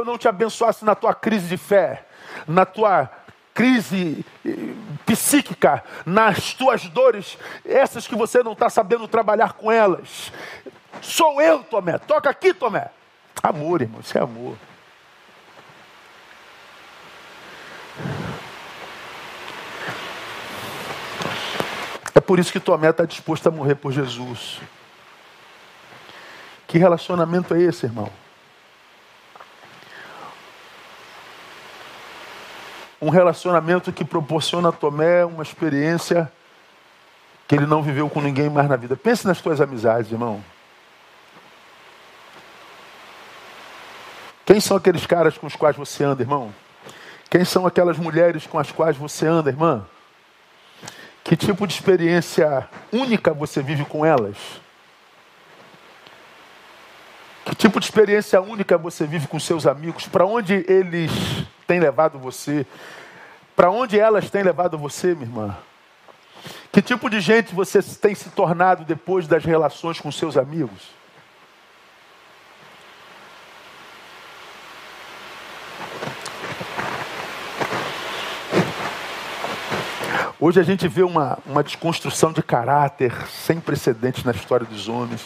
Speaker 1: eu não te abençoasse na tua crise de fé, na tua crise eh, psíquica, nas tuas dores, essas que você não está sabendo trabalhar com elas. Sou eu, Tomé. Toca aqui, Tomé. Amor, irmão, isso é amor. É por isso que Tomé está disposto a morrer por Jesus. Que relacionamento é esse, irmão? Um relacionamento que proporciona a Tomé uma experiência que ele não viveu com ninguém mais na vida. Pense nas tuas amizades, irmão. Quem são aqueles caras com os quais você anda, irmão? Quem são aquelas mulheres com as quais você anda, irmã? Que tipo de experiência única você vive com elas? Que tipo de experiência única você vive com seus amigos? Para onde eles têm levado você? Para onde elas têm levado você, minha irmã? Que tipo de gente você tem se tornado depois das relações com seus amigos? Hoje a gente vê uma, uma desconstrução de caráter sem precedentes na história dos homens.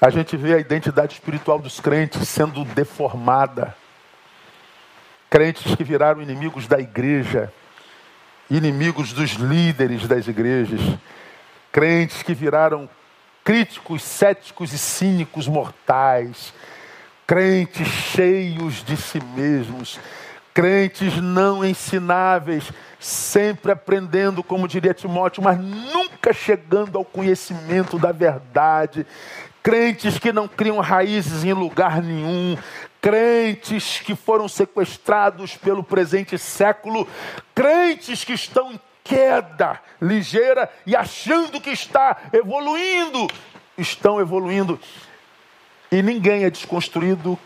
Speaker 1: A gente vê a identidade espiritual dos crentes sendo deformada. Crentes que viraram inimigos da igreja, inimigos dos líderes das igrejas. Crentes que viraram críticos, céticos e cínicos mortais. Crentes cheios de si mesmos. Crentes não ensináveis sempre aprendendo, como diria Timóteo, mas nunca chegando ao conhecimento da verdade. Crentes que não criam raízes em lugar nenhum, crentes que foram sequestrados pelo presente século, crentes que estão em queda ligeira e achando que está evoluindo, estão evoluindo. E ninguém é desconstruído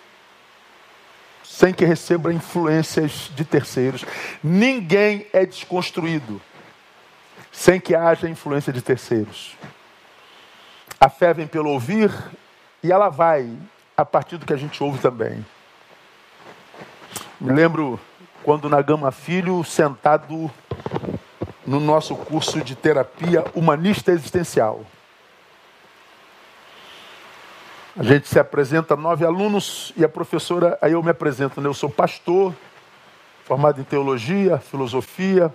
Speaker 1: sem que receba influências de terceiros. Ninguém é desconstruído sem que haja influência de terceiros. A fé vem pelo ouvir e ela vai a partir do que a gente ouve também. Me lembro quando na Gama Filho, sentado no nosso curso de terapia humanista existencial. A gente se apresenta nove alunos e a professora, aí eu me apresento, né? eu sou pastor, formado em teologia, filosofia.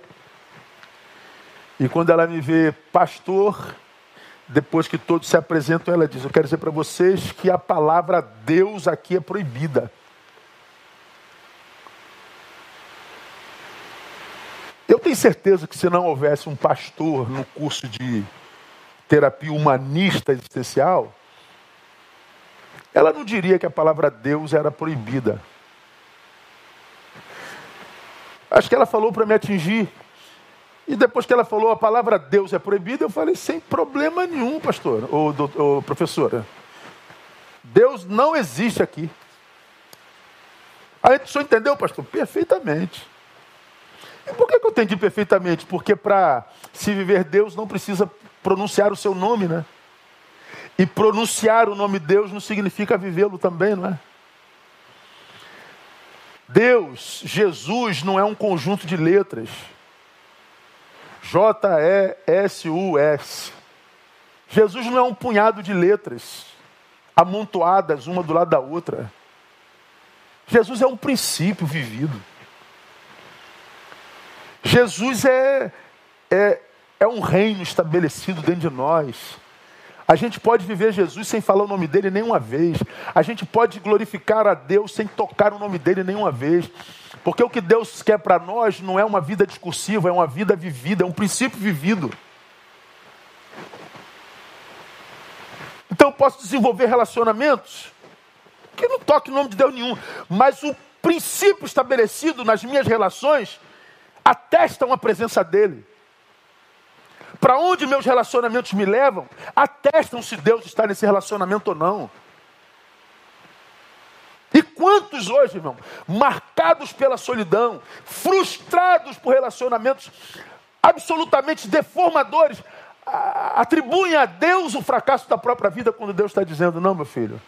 Speaker 1: E quando ela me vê pastor, depois que todos se apresentam, ela diz: Eu quero dizer para vocês que a palavra Deus aqui é proibida. Eu tenho certeza que se não houvesse um pastor no curso de terapia humanista existencial, ela não diria que a palavra Deus era proibida. Acho que ela falou para me atingir. E depois que ela falou a palavra Deus é proibida, eu falei sem problema nenhum, pastor, ou, ou professora. Deus não existe aqui. Aí o senhor entendeu, pastor? Perfeitamente. E por que, eu entendi perfeitamente? Porque para se viver Deus não precisa pronunciar o seu nome, né? E pronunciar o nome de Deus não significa vivê-lo também, não é? Deus, Jesus, não é um conjunto de letras. J-E-S-U-S. Jesus não é um punhado de letras amontoadas uma do lado da outra. Jesus é um princípio vivido. Jesus é, é, é um reino estabelecido dentro de nós. A gente pode viver Jesus sem falar o nome dele nenhuma vez. A gente pode glorificar a Deus sem tocar o nome dele nenhuma vez. Porque o que Deus quer para nós não é uma vida discursiva, é uma vida vivida, é um princípio vivido. Então eu posso desenvolver relacionamentos que não toquem o nome de Deus nenhum, mas o princípio estabelecido nas minhas relações atestam a presença dele para onde meus relacionamentos me levam, atestam se Deus está nesse relacionamento ou não. E quantos hoje, irmão, marcados pela solidão, frustrados por relacionamentos absolutamente deformadores, atribuem a Deus o fracasso da própria vida quando Deus está dizendo: não, meu filho.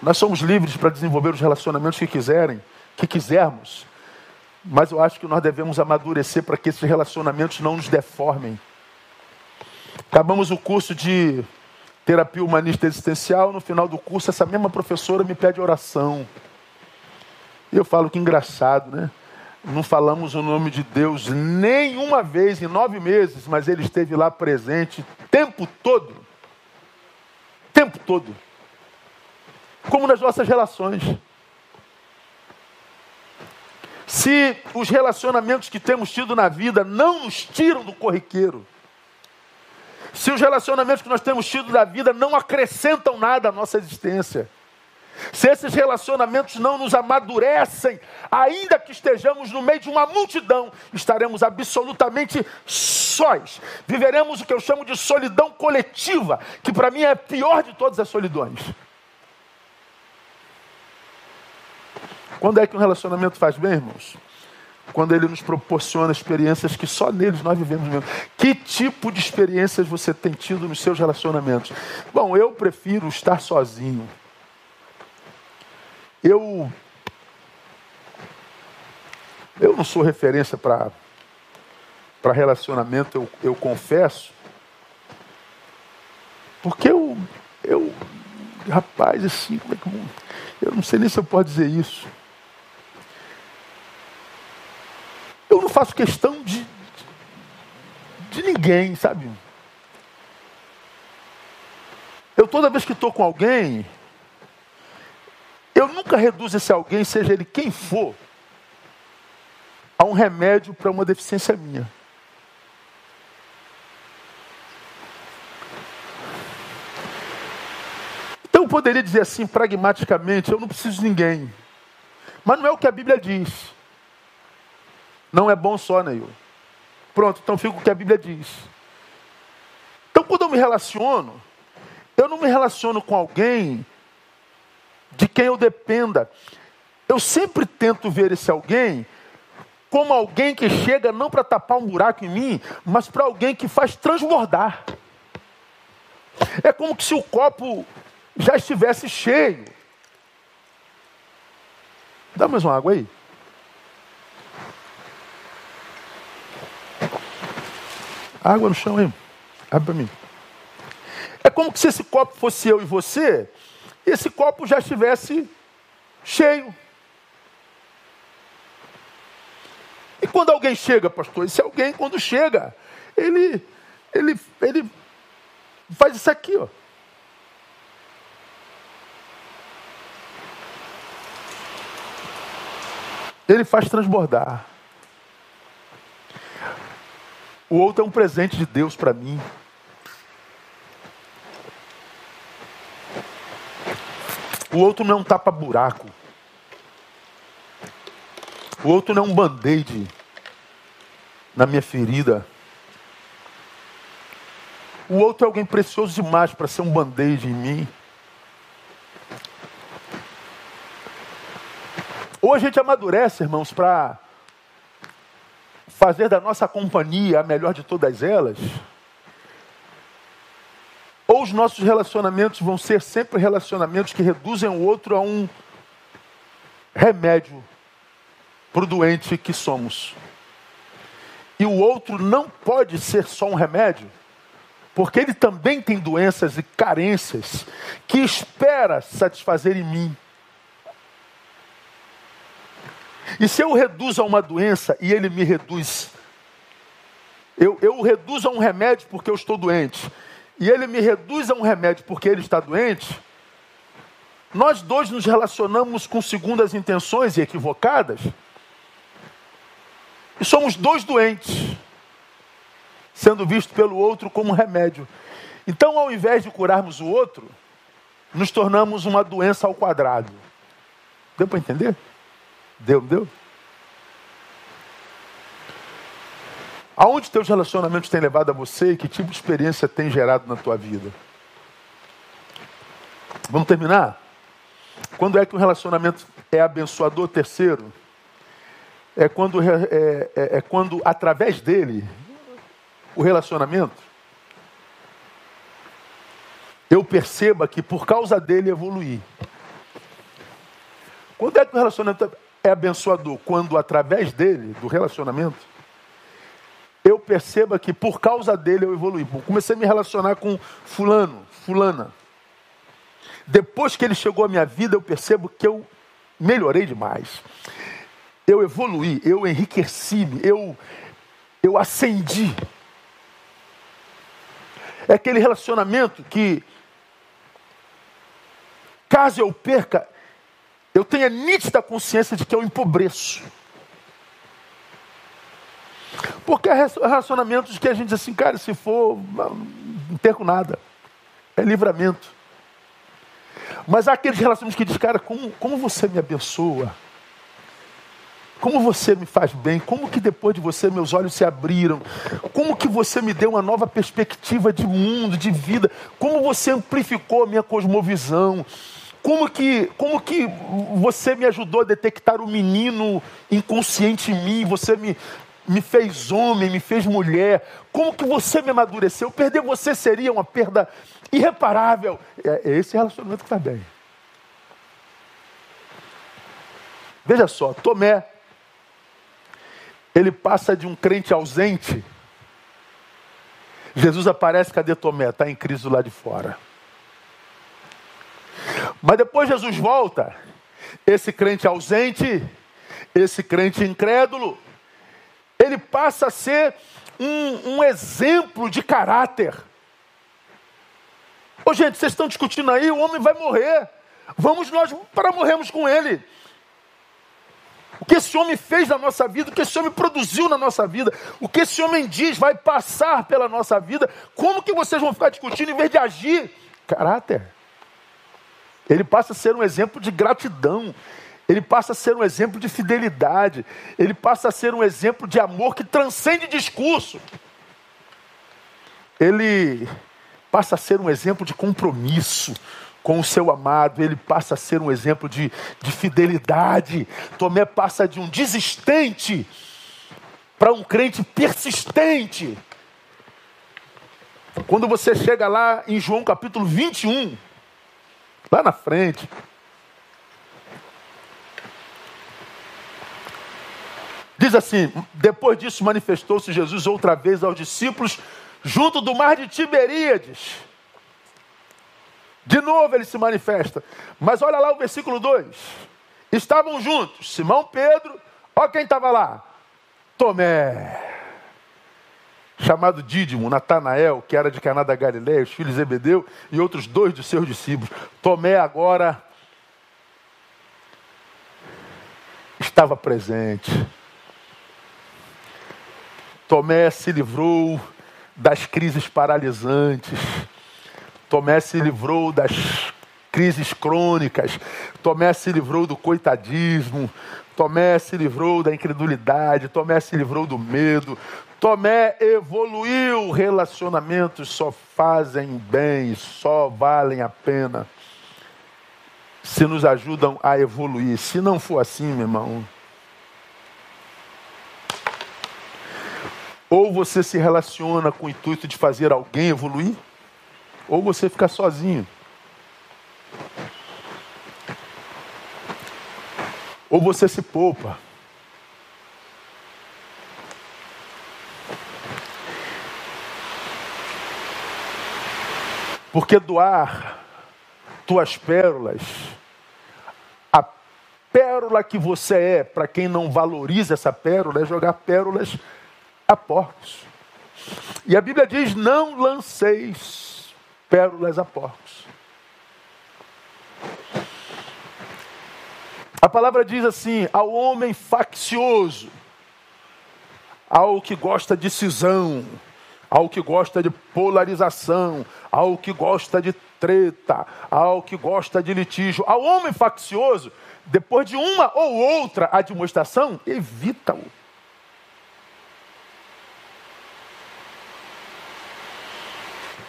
Speaker 1: Nós somos livres para desenvolver os relacionamentos que quiserem, que quisermos. Mas eu acho que nós devemos amadurecer para que esses relacionamentos não nos deformem. Acabamos o curso de terapia humanista existencial. No final do curso, essa mesma professora me pede oração. E eu falo que engraçado, né? Não falamos o nome de Deus nenhuma vez em nove meses, mas ele esteve lá presente o tempo todo. O tempo todo. Como nas nossas relações. Se os relacionamentos que temos tido na vida não nos tiram do corriqueiro, se os relacionamentos que nós temos tido na vida não acrescentam nada à nossa existência, se esses relacionamentos não nos amadurecem, ainda que estejamos no meio de uma multidão, estaremos absolutamente sós. Viveremos o que eu chamo de solidão coletiva, que para mim é a pior de todas as solidões. Quando é que um relacionamento faz bem, irmãos? Quando ele nos proporciona experiências que só neles nós vivemos mesmo. Que tipo de experiências você tem tido nos seus relacionamentos? Bom, eu prefiro estar sozinho. Eu eu não sou referência para para relacionamento, eu, eu confesso. Porque eu eu rapaz, assim, como é que eu não sei nem se eu posso dizer isso. Eu não faço questão de, de ninguém, sabe? Eu toda vez que estou com alguém, eu nunca reduzo esse alguém, seja ele quem for, a um remédio para uma deficiência minha. Então eu poderia dizer assim, pragmaticamente, eu não preciso de ninguém. Mas não é o que a Bíblia diz. Não é bom só, Neil. Pronto, então fica o que a Bíblia diz. Então quando eu me relaciono, eu não me relaciono com alguém de quem eu dependa. Eu sempre tento ver esse alguém como alguém que chega não para tapar um buraco em mim, mas para alguém que faz transbordar. É como se o copo já estivesse cheio. Dá mais uma água aí. Água no chão aí. Abre para mim. É como se esse copo fosse eu e você, e esse copo já estivesse cheio. E quando alguém chega, pastor, esse alguém, quando chega, ele, ele, ele faz isso aqui, ó. Ele faz transbordar. O outro é um presente de Deus para mim. O outro não é um tapa-buraco. O outro não é um band-aid na minha ferida. O outro é alguém precioso demais para ser um band-aid em mim. Ou a gente amadurece, irmãos, para fazer da nossa companhia a melhor de todas elas ou os nossos relacionamentos vão ser sempre relacionamentos que reduzem o outro a um remédio para o doente que somos. E o outro não pode ser só um remédio, porque ele também tem doenças e carências que espera satisfazer em mim. E se eu reduzo a uma doença e ele me reduz, eu, eu o reduzo a um remédio porque eu estou doente e ele me reduz a um remédio porque ele está doente, nós dois nos relacionamos com segundas intenções e equivocadas, e somos dois doentes, sendo visto pelo outro como remédio. Então, ao invés de curarmos o outro, nos tornamos uma doença ao quadrado. Deu para entender? Deu, deu? Aonde teus relacionamentos têm levado a você e que tipo de experiência tem gerado na tua vida? Vamos terminar? Quando é que um relacionamento é abençoador? Terceiro, é quando, é, é, é quando através dele, o relacionamento, eu perceba que por causa dele evoluir. Quando é que o relacionamento é abençoador? Quando através dele, do relacionamento, eu perceba que por causa dele eu evolui. Comecei a me relacionar com fulano, fulana. Depois que ele chegou à minha vida, eu percebo que eu melhorei demais. Eu evoluí, eu enriqueci-me, eu, eu ascendi. É aquele relacionamento que, caso eu perca, eu tenha nítida consciência de que eu empobreço. Porque há relacionamentos que a gente diz assim, cara, se for, não perco nada. É livramento. Mas há aqueles relacionamentos que diz, cara, como, como você me abençoa? Como você me faz bem? Como que depois de você meus olhos se abriram? Como que você me deu uma nova perspectiva de mundo, de vida? Como você amplificou a minha cosmovisão? Como que, como que você me ajudou a detectar o menino inconsciente em mim? Você me, me fez homem, me fez mulher. Como que você me amadureceu? Perder você seria uma perda irreparável. É, é esse relacionamento que está bem. Veja só, Tomé, ele passa de um crente ausente. Jesus aparece, cadê Tomé? Está em crise lá de fora. Mas depois Jesus volta. Esse crente ausente, esse crente incrédulo, ele passa a ser um, um exemplo de caráter. Ô gente, vocês estão discutindo aí, o homem vai morrer. Vamos nós para morrermos com ele. O que esse homem fez na nossa vida, o que esse homem produziu na nossa vida, o que esse homem diz vai passar pela nossa vida. Como que vocês vão ficar discutindo em vez de agir? Caráter. Ele passa a ser um exemplo de gratidão. Ele passa a ser um exemplo de fidelidade. Ele passa a ser um exemplo de amor que transcende discurso. Ele passa a ser um exemplo de compromisso com o seu amado, ele passa a ser um exemplo de, de fidelidade. Tomé passa de um desistente para um crente persistente. Quando você chega lá em João capítulo 21, lá na frente, diz assim: depois disso manifestou-se Jesus outra vez aos discípulos junto do mar de Tiberíades. De novo ele se manifesta. Mas olha lá o versículo 2. Estavam juntos Simão Pedro, olha quem estava lá. Tomé, chamado Dídimo, Natanael, que era de Caná da Galileia, os filhos de Zebedeu e outros dois de seus discípulos. Tomé agora estava presente. Tomé se livrou das crises paralisantes. Tomé se livrou das crises crônicas. Tomé se livrou do coitadismo. Tomé se livrou da incredulidade. Tomé se livrou do medo. Tomé evoluiu. Relacionamentos só fazem bem, só valem a pena se nos ajudam a evoluir. Se não for assim, meu irmão, ou você se relaciona com o intuito de fazer alguém evoluir, ou você fica sozinho. Ou você se poupa. Porque doar tuas pérolas, a pérola que você é, para quem não valoriza essa pérola, é jogar pérolas a porcos. E a Bíblia diz: não lanceis pérolas a porcos. A palavra diz assim: ao homem faccioso, ao que gosta de cisão, ao que gosta de polarização, ao que gosta de treta, ao que gosta de litígio, ao homem faccioso, depois de uma ou outra admoestação, evita-o.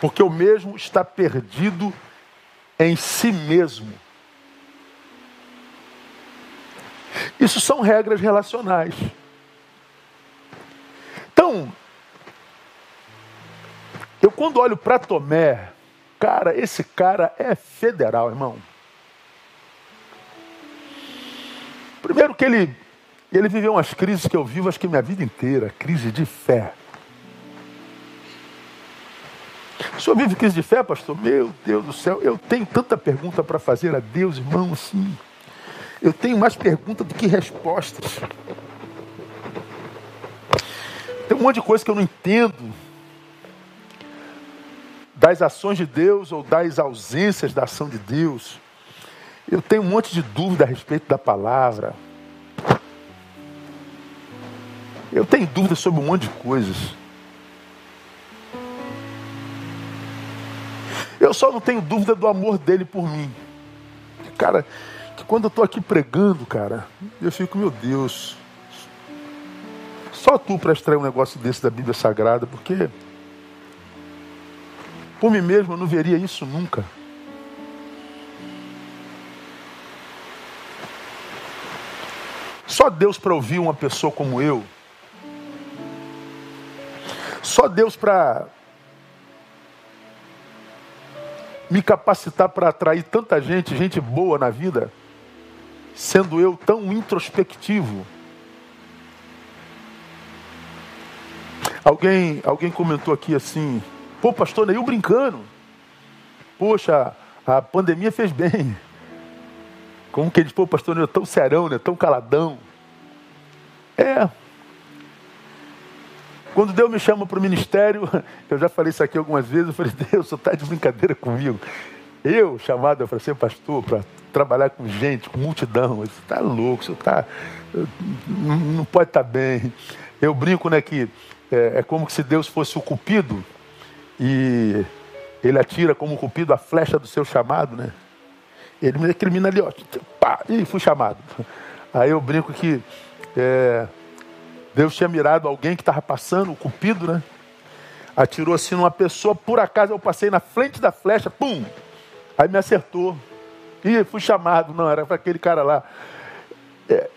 Speaker 1: porque o mesmo está perdido em si mesmo. Isso são regras relacionais. Então, eu quando olho para Tomé, cara, esse cara é federal, irmão. Primeiro que ele, ele viveu umas crises que eu vivo acho que minha vida inteira, crise de fé. O senhor vive crise de fé, pastor? Meu Deus do céu, eu tenho tanta pergunta para fazer a Deus, irmão, assim. Eu tenho mais perguntas do que respostas. Tem um monte de coisa que eu não entendo das ações de Deus ou das ausências da ação de Deus. Eu tenho um monte de dúvida a respeito da palavra. Eu tenho dúvidas sobre um monte de coisas. Eu só não tenho dúvida do amor dele por mim. cara, quando eu estou aqui pregando, cara, eu fico, meu Deus, só tu para extrair um negócio desse da Bíblia Sagrada, porque por mim mesmo eu não veria isso nunca. Só Deus para ouvir uma pessoa como eu. Só Deus para me capacitar para atrair tanta gente, gente boa na vida, sendo eu tão introspectivo. Alguém, alguém comentou aqui assim, pô, pastor Neil brincando. Poxa, a pandemia fez bem. Como que ele pô, pastor Neil, tão serão, né? Tão caladão. É. Quando Deus me chama para o ministério, [LAUGHS] eu já falei isso aqui algumas vezes, eu falei, Deus, você está de brincadeira comigo. Eu, chamado para ser pastor, para trabalhar com gente, com multidão, você está louco, você está. Não pode estar tá bem. Eu brinco, né, que é, é como se Deus fosse o cupido e ele atira como cupido a flecha do seu chamado, né? Ele me recrimina ali, ó, pá, e fui chamado. Aí eu brinco que é, Deus tinha mirado alguém que estava passando, o cupido, né? Atirou assim numa pessoa, por acaso eu passei na frente da flecha, pum! Aí me acertou. E fui chamado, não, era para aquele cara lá. É,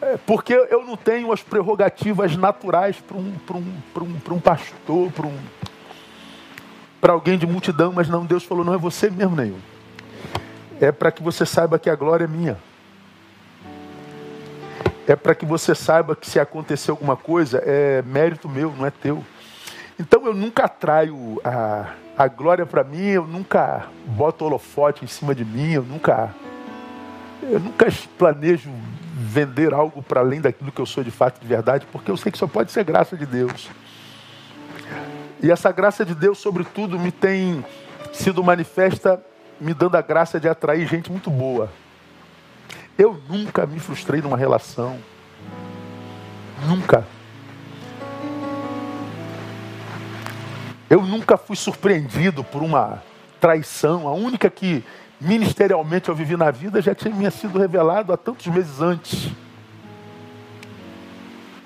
Speaker 1: é, porque eu não tenho as prerrogativas naturais para um, um, um, um pastor, para um, alguém de multidão, mas não, Deus falou, não é você mesmo, nenhum. É para que você saiba que a glória é minha é para que você saiba que se acontecer alguma coisa, é mérito meu, não é teu. Então eu nunca atraio a, a glória para mim, eu nunca boto holofote em cima de mim, eu nunca, eu nunca planejo vender algo para além daquilo que eu sou de fato de verdade, porque eu sei que só pode ser graça de Deus. E essa graça de Deus, sobretudo, me tem sido manifesta, me dando a graça de atrair gente muito boa. Eu nunca me frustrei numa relação. Nunca. Eu nunca fui surpreendido por uma traição. A única que ministerialmente eu vivi na vida já tinha sido revelado há tantos meses antes.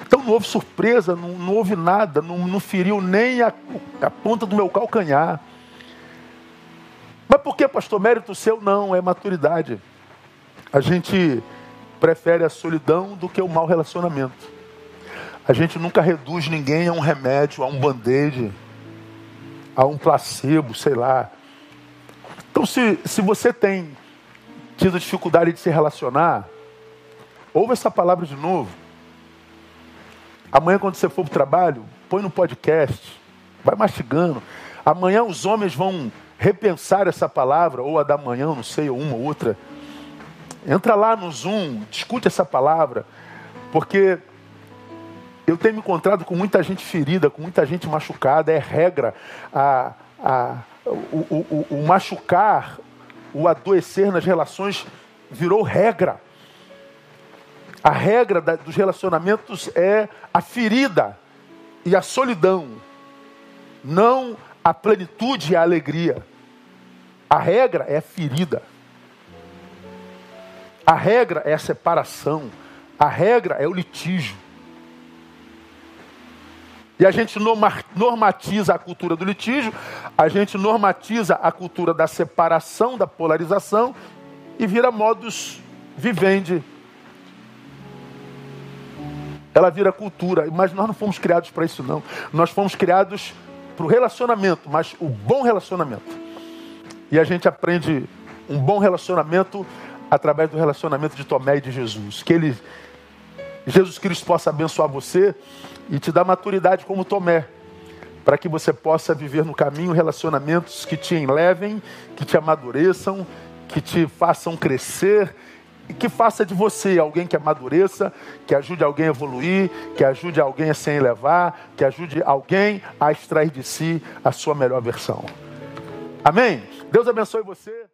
Speaker 1: Então não houve surpresa, não, não houve nada, não, não feriu nem a, a ponta do meu calcanhar. Mas por que, pastor? Mérito seu? Não, é maturidade. A gente prefere a solidão do que o mau relacionamento. A gente nunca reduz ninguém a um remédio, a um band-aid, a um placebo, sei lá. Então, se, se você tem tido dificuldade de se relacionar, ouve essa palavra de novo. Amanhã, quando você for para o trabalho, põe no podcast, vai mastigando. Amanhã os homens vão repensar essa palavra, ou a da manhã, não sei, ou uma ou outra. Entra lá no Zoom, discute essa palavra, porque eu tenho me encontrado com muita gente ferida, com muita gente machucada, é regra. A, a, o, o, o machucar, o adoecer nas relações virou regra. A regra da, dos relacionamentos é a ferida e a solidão, não a plenitude e a alegria. A regra é a ferida. A regra é a separação. A regra é o litígio. E a gente normatiza a cultura do litígio, a gente normatiza a cultura da separação, da polarização e vira modus vivendi. Ela vira cultura, mas nós não fomos criados para isso não. Nós fomos criados para o relacionamento, mas o bom relacionamento. E a gente aprende um bom relacionamento através do relacionamento de Tomé e de Jesus. Que ele, Jesus Cristo possa abençoar você e te dar maturidade como Tomé, para que você possa viver no caminho relacionamentos que te enlevem, que te amadureçam, que te façam crescer e que faça de você alguém que amadureça, que ajude alguém a evoluir, que ajude alguém a se elevar, que ajude alguém a extrair de si a sua melhor versão. Amém? Deus abençoe você.